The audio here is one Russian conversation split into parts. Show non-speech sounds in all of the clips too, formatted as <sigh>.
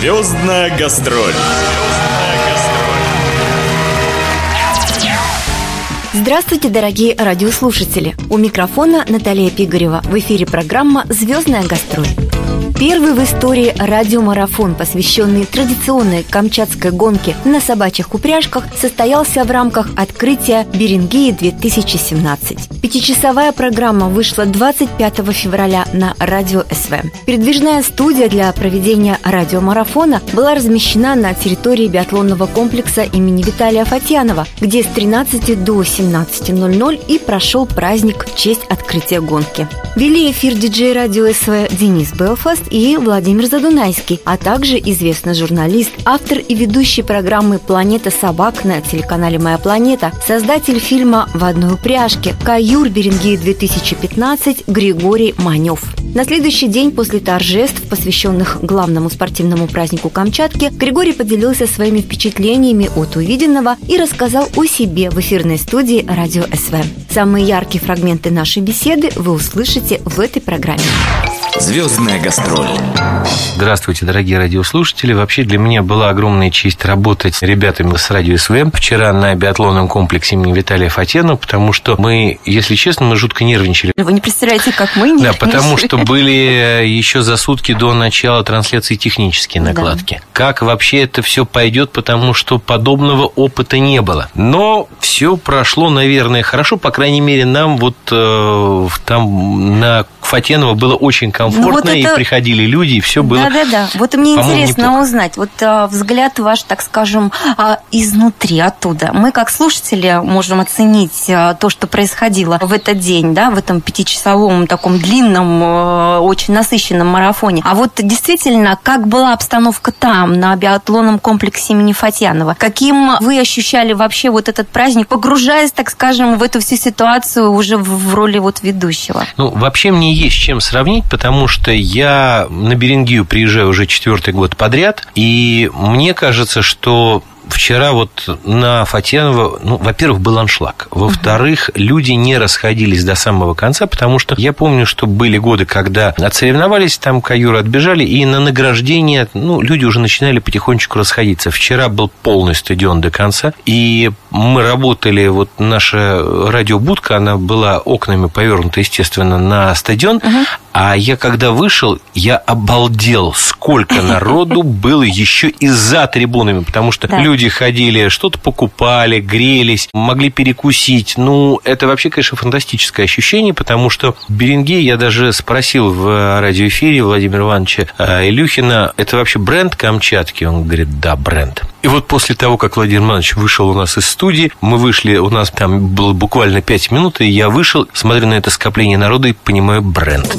Звездная гастроль. Здравствуйте, дорогие радиослушатели! У микрофона Наталья Пигарева. В эфире программа «Звездная гастроль». Первый в истории радиомарафон, посвященный традиционной камчатской гонке на собачьих упряжках, состоялся в рамках открытия Берингии-2017. Пятичасовая программа вышла 25 февраля на радио СВ. Передвижная студия для проведения радиомарафона была размещена на территории биатлонного комплекса имени Виталия Фатьянова, где с 13 до 17.00 и прошел праздник в честь открытия гонки. Вели эфир диджей радио СВ Денис Белфаст и Владимир Задунайский, а также известный журналист, автор и ведущий программы «Планета собак» на телеканале «Моя планета», создатель фильма «В одной упряжке», «Каюр Берингии 2015» Григорий Манев. На следующий день после торжеств, посвященных главному спортивному празднику Камчатки, Григорий поделился своими впечатлениями от увиденного и рассказал о себе в эфирной студии «Радио СВ». Самые яркие фрагменты нашей беседы вы услышите в этой программе. Звездная гастроль. Здравствуйте, дорогие радиослушатели. Вообще для меня была огромная честь работать с ребятами с радио СВ вчера на биатлонном комплексе имени Виталия Фатена, потому что мы, если честно, мы жутко нервничали. Вы не представляете, как мы Да, потому что <laughs> были еще за сутки до начала трансляции технические накладки. Да. Как вообще это все пойдет, потому что подобного опыта не было. Но все прошло, наверное, хорошо, по крайней мере, нам вот э, там на Фатенова было очень комфортно, ну, вот это... и приходили люди, и все было. Да-да-да. Вот мне интересно неплохо. узнать, вот а, взгляд ваш, так скажем, а, изнутри, оттуда. Мы, как слушатели, можем оценить а, то, что происходило в этот день, да, в этом пятичасовом таком длинном, а, очень насыщенном марафоне. А вот действительно, как была обстановка там, на биатлонном комплексе имени Фатьянова? Каким вы ощущали вообще вот этот праздник, погружаясь, так скажем, в эту всю ситуацию уже в, в роли вот ведущего? Ну, вообще мне есть чем сравнить, потому что я на Берингию приезжаю уже четвертый год подряд, и мне кажется, что вчера вот на Фатьянова, ну, во-первых, был аншлаг. Во-вторых, люди не расходились до самого конца, потому что я помню, что были годы, когда отсоревновались, там каюры отбежали, и на награждение, ну, люди уже начинали потихонечку расходиться. Вчера был полный стадион до конца, и мы работали, вот наша радиобудка, она была окнами повернута, естественно, на стадион, uh-huh. а я когда вышел, я обалдел, сколько народу <laughs> было еще и за трибунами, потому что люди люди ходили, что-то покупали, грелись, могли перекусить. Ну, это вообще, конечно, фантастическое ощущение, потому что Беринге я даже спросил в радиоэфире Владимира Ивановича э, Илюхина, это вообще бренд Камчатки? Он говорит, да, бренд. И вот после того, как Владимир Иванович вышел у нас из студии, мы вышли, у нас там было буквально пять минут, и я вышел, смотрю на это скопление народа и понимаю бренд.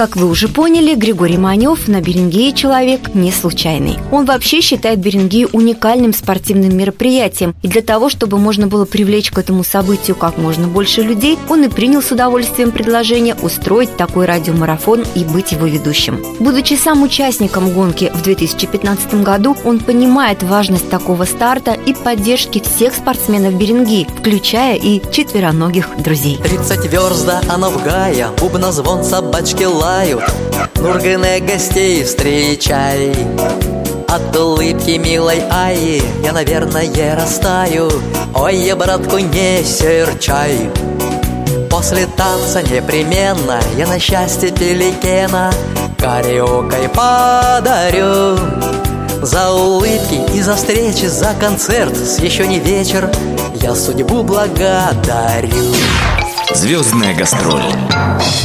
Как вы уже поняли, Григорий Манев на Берингее человек не случайный. Он вообще считает Берингею уникальным спортивным мероприятием. И для того, чтобы можно было привлечь к этому событию как можно больше людей, он и принял с удовольствием предложение устроить такой радиомарафон и быть его ведущим. Будучи сам участником гонки в 2015 году, он понимает важность такого старта и поддержки всех спортсменов Берингии, включая и четвероногих друзей. 30 верст до Ановгая, бубнозвон собачки лай желают Нурганы гостей встречай. От улыбки милой Аи Я, наверное, растаю. Ой, я, братку, не серчай. После танца непременно Я на счастье пеликена Кариокой подарю. За улыбки и за встречи, за концерт С еще не вечер Я судьбу благодарю Звездная гастроль.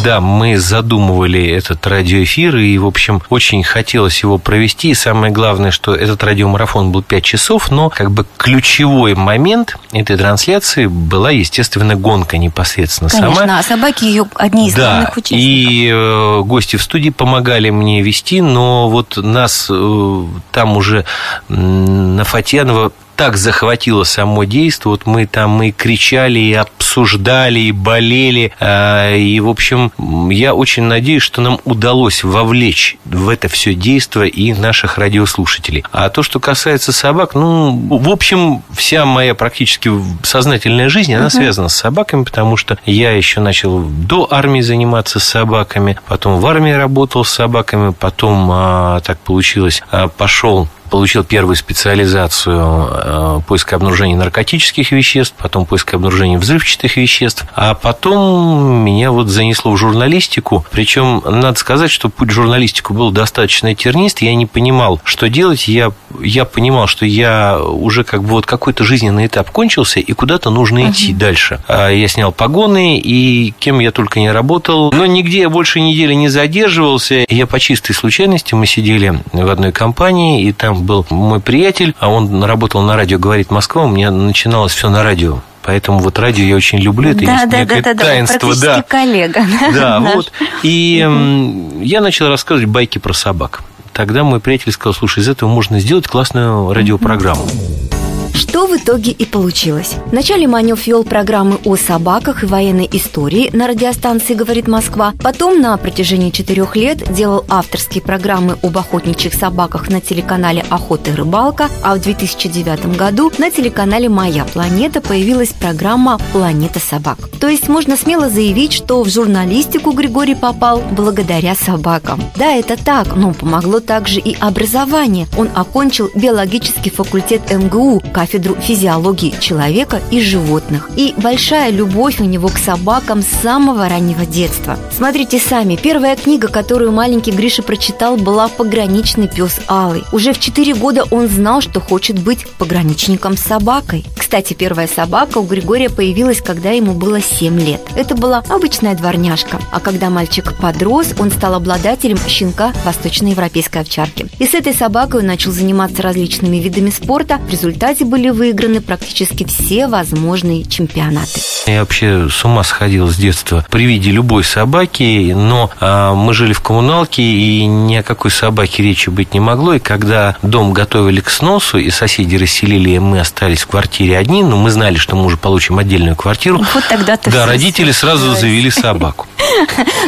Да, мы задумывали этот радиоэфир, и, в общем, очень хотелось его провести. И самое главное, что этот радиомарафон был 5 часов, но как бы ключевой момент этой трансляции была, естественно, гонка непосредственно Конечно, сама. а собаки ее одни из да, главных участников. и э, гости в студии помогали мне вести, но вот нас э, там уже на Фатьянова так захватило само действо. Вот мы там и кричали, и обсуждали, и болели. А, и, в общем, я очень надеюсь, что нам удалось вовлечь в это все действие и наших радиослушателей. А то, что касается собак, ну, в общем, вся моя практически сознательная жизнь, она uh-huh. связана с собаками, потому что я еще начал до армии заниматься собаками, потом в армии работал с собаками, потом а, так получилось, а, пошел получил первую специализацию э, поиск и обнаружения наркотических веществ, потом поиск и обнаружения взрывчатых веществ, а потом меня вот занесло в журналистику. Причем надо сказать, что путь в журналистику был достаточно тернист, я не понимал, что делать. Я, я понимал, что я уже как бы вот какой-то жизненный этап кончился, и куда-то нужно uh-huh. идти дальше. А я снял погоны, и кем я только не работал, но нигде я больше недели не задерживался. Я по чистой случайности, мы сидели в одной компании, и там был мой приятель, а он работал на радио «Говорит Москва», у меня начиналось все на радио. Поэтому вот радио я очень люблю, это да, есть да, некое да, да, таинство. Да, коллега. Да, вот. И я начал рассказывать байки про собак. Тогда мой приятель сказал, слушай, из этого можно сделать классную радиопрограмму. Что в итоге и получилось. Вначале Манев вел программы о собаках и военной истории на радиостанции «Говорит Москва». Потом на протяжении четырех лет делал авторские программы об охотничьих собаках на телеканале «Охота и рыбалка», а в 2009 году на телеканале «Моя планета» появилась программа «Планета собак». То есть можно смело заявить, что в журналистику Григорий попал благодаря собакам. Да, это так, но помогло также и образование. Он окончил биологический факультет МГУ, кафедру физиологии человека и животных. И большая любовь у него к собакам с самого раннего детства. Смотрите сами, первая книга, которую маленький Гриша прочитал, была «Пограничный пес Алый». Уже в 4 года он знал, что хочет быть пограничником с собакой. Кстати, первая собака у Григория появилась, когда ему было 7 лет. Это была обычная дворняжка. А когда мальчик подрос, он стал обладателем щенка восточноевропейской овчарки. И с этой собакой он начал заниматься различными видами спорта. В результате были выиграны практически все возможные чемпионаты. Я вообще с ума сходил с детства при виде любой собаки, но а, мы жили в коммуналке, и ни о какой собаке речи быть не могло. И когда дом готовили к сносу, и соседи расселили, и мы остались в квартире одни, но мы знали, что мы уже получим отдельную квартиру. Вот тогда -то Да, родители сразу завели собаку.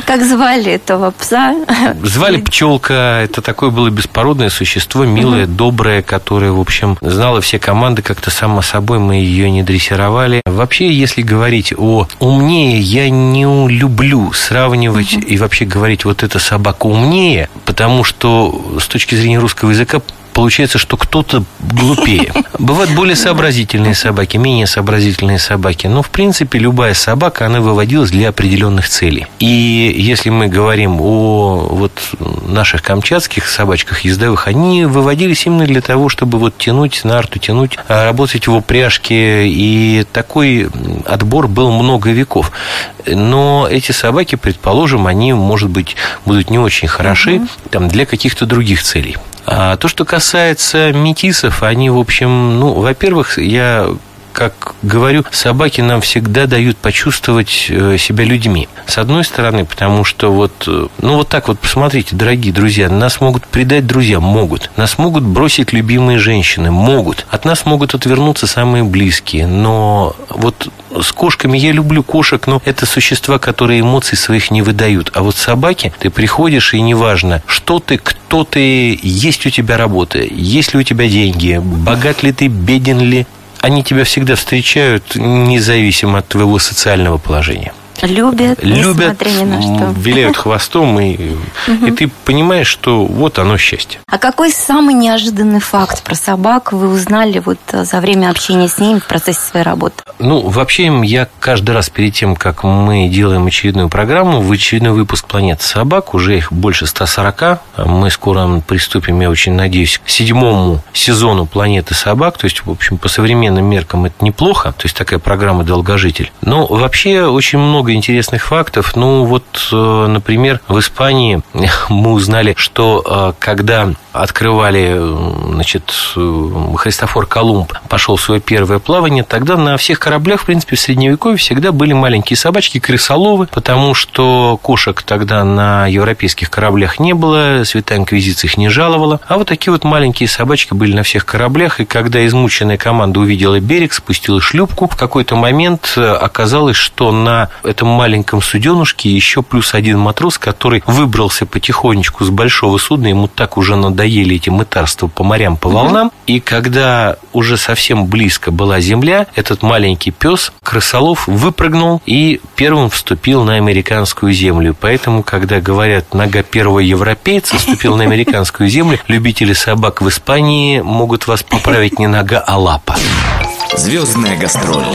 Как звали этого пса? Звали Пчелка. Это такое было беспородное существо, милое, доброе, которое, в общем, знало все команды как-то само собой. Мы ее не дрессировали. Вообще, если говорить о умнее, я не люблю сравнивать и вообще говорить вот эта собака умнее, потому что с точки зрения русского языка получается, что кто-то глупее. Бывают более сообразительные собаки, менее сообразительные собаки. Но, в принципе, любая собака, она выводилась для определенных целей. И если мы говорим о вот наших камчатских собачках ездовых, они выводились именно для того, чтобы вот тянуть нарту, тянуть, а, работать в упряжке. И такой отбор был много веков. Но эти собаки, предположим, они, может быть, будут не очень хороши угу. там, для каких-то других целей. А то, что касается метисов, они, в общем, ну, во-первых, я как говорю, собаки нам всегда дают почувствовать э, себя людьми. С одной стороны, потому что вот, э, ну вот так вот, посмотрите, дорогие друзья, нас могут предать друзья, могут. Нас могут бросить любимые женщины, могут. От нас могут отвернуться самые близкие. Но вот с кошками я люблю кошек, но это существа, которые эмоций своих не выдают. А вот собаки, ты приходишь, и неважно, что ты, кто ты, есть у тебя работа, есть ли у тебя деньги, богат ли ты, беден ли, они тебя всегда встречают независимо от твоего социального положения. Любят, Любят, ни на что. виляют <laughs> хвостом, и, и ты понимаешь, что вот оно счастье. А какой самый неожиданный факт про собак вы узнали вот э, за время общения с ними в процессе своей работы? Ну, вообще, я каждый раз перед тем, как мы делаем очередную программу, в очередной выпуск «Планеты собак», уже их больше 140, мы скоро приступим, я очень надеюсь, к седьмому сезону «Планеты собак», то есть, в общем, по современным меркам это неплохо, то есть такая программа «Долгожитель». Но вообще очень много много интересных фактов. Ну, вот, э, например, в Испании <laughs> мы узнали, что э, когда открывали, значит, Христофор Колумб пошел в свое первое плавание, тогда на всех кораблях, в принципе, в Средневековье всегда были маленькие собачки, крысоловы, потому что кошек тогда на европейских кораблях не было, Святая Инквизиция их не жаловала, а вот такие вот маленькие собачки были на всех кораблях, и когда измученная команда увидела берег, спустила шлюпку, в какой-то момент э, оказалось, что на этом маленьком суденушке еще плюс один матрос, который выбрался потихонечку с большого судна, ему так уже надоели эти мытарства по морям, по волнам, и когда уже совсем близко была земля, этот маленький пес крысолов выпрыгнул и первым вступил на американскую землю. Поэтому, когда говорят «нога первого европейца вступил на американскую землю», любители собак в Испании могут вас поправить не нога, а лапа. Звездная гастроль.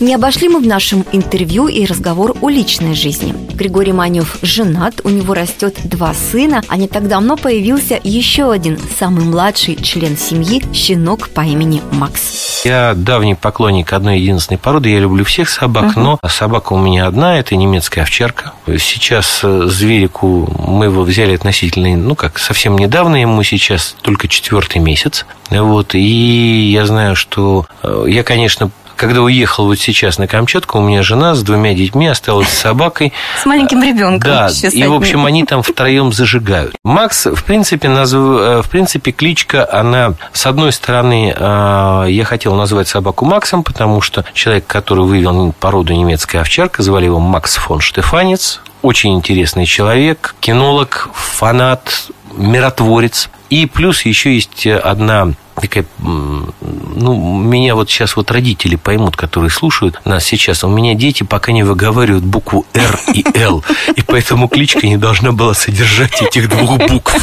Не обошли мы в нашем интервью и разговор о личной жизни. Григорий Манев женат, у него растет два сына, а не так давно появился еще один, самый младший член семьи, щенок по имени Макс. Я давний поклонник одной единственной породы, я люблю всех собак, uh-huh. но собака у меня одна, это немецкая овчарка. Сейчас э, зверику мы его взяли относительно, ну как, совсем недавно, ему сейчас только четвертый месяц. Вот, и я знаю, что э, я, конечно, когда уехал вот сейчас на Камчатку, у меня жена с двумя детьми осталась с собакой. <laughs> С маленьким ребенком. Да, и, в общем, они там втроем зажигают. Макс, в принципе, назв... Э, в принципе, кличка, она, с одной стороны, э, я хотел назвать собаку Максом, потому что человек, который вывел породу немецкая овчарка, звали его Макс фон Штефанец, очень интересный человек, кинолог, фанат, миротворец. И плюс еще есть одна такая, ну, меня вот сейчас вот родители поймут, которые слушают нас сейчас. У меня дети пока не выговаривают букву «Р» и «Л», и поэтому кличка не должна была содержать этих двух букв.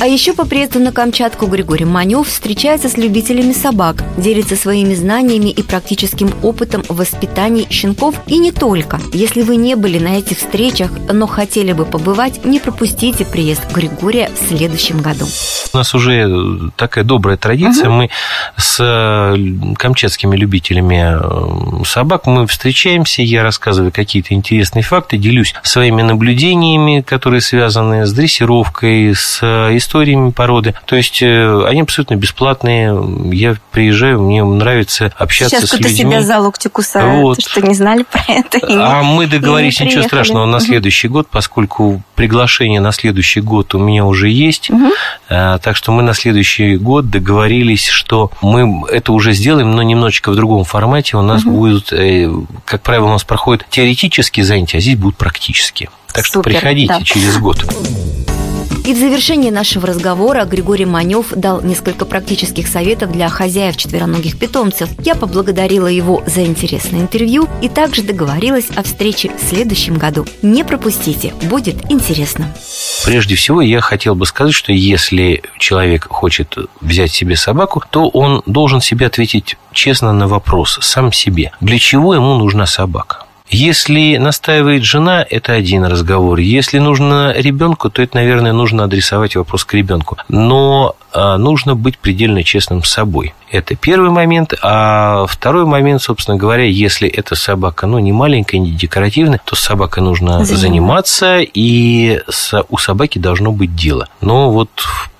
А еще по приезду на Камчатку Григорий Манев встречается с любителями собак, делится своими знаниями и практическим опытом в воспитании щенков и не только. Если вы не были на этих встречах, но хотели бы побывать, не пропустите приезд Григория в следующем году. У нас уже такая добрая традиция. Угу. Мы с э, камчатскими любителями э, собак мы встречаемся, я рассказываю какие-то интересные факты, делюсь своими наблюдениями, которые связаны с дрессировкой, с э, историями породы. То есть э, они абсолютно бесплатные. Я приезжаю, мне нравится общаться Сейчас с людьми. Сейчас кто-то себя за локти кусает, вот. что не знали про это. А мы договорились, ничего страшного, на следующий год, поскольку приглашение на следующий год у меня уже есть. Угу. Так что мы на следующий год договорились, что мы это уже сделаем, но немножечко в другом формате. У нас угу. будут, э, как правило, у нас проходят теоретические занятия, а здесь будут практические. Так Супер, что приходите да. через год. И в завершении нашего разговора Григорий Манев дал несколько практических советов для хозяев четвероногих питомцев. Я поблагодарила его за интересное интервью и также договорилась о встрече в следующем году. Не пропустите, будет интересно. Прежде всего, я хотел бы сказать, что если человек хочет взять себе собаку, то он должен себе ответить честно на вопрос сам себе, для чего ему нужна собака. Если настаивает жена, это один разговор. Если нужно ребенку, то это, наверное, нужно адресовать вопрос к ребенку. Но а, нужно быть предельно честным с собой. Это первый момент. А второй момент, собственно говоря, если эта собака, ну, не маленькая, не декоративная, то с собакой нужно заниматься, заниматься и у собаки должно быть дело. Но вот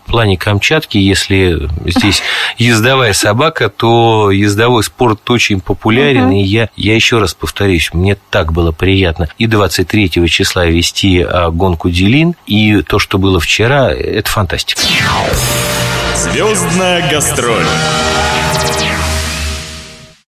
в плане Камчатки, если здесь ездовая собака, то ездовой спорт очень популярен. Угу. И я, я еще раз повторюсь, мне так было приятно и 23 числа вести а, гонку Делин, и то, что было вчера, это фантастика. Звездная гастроль.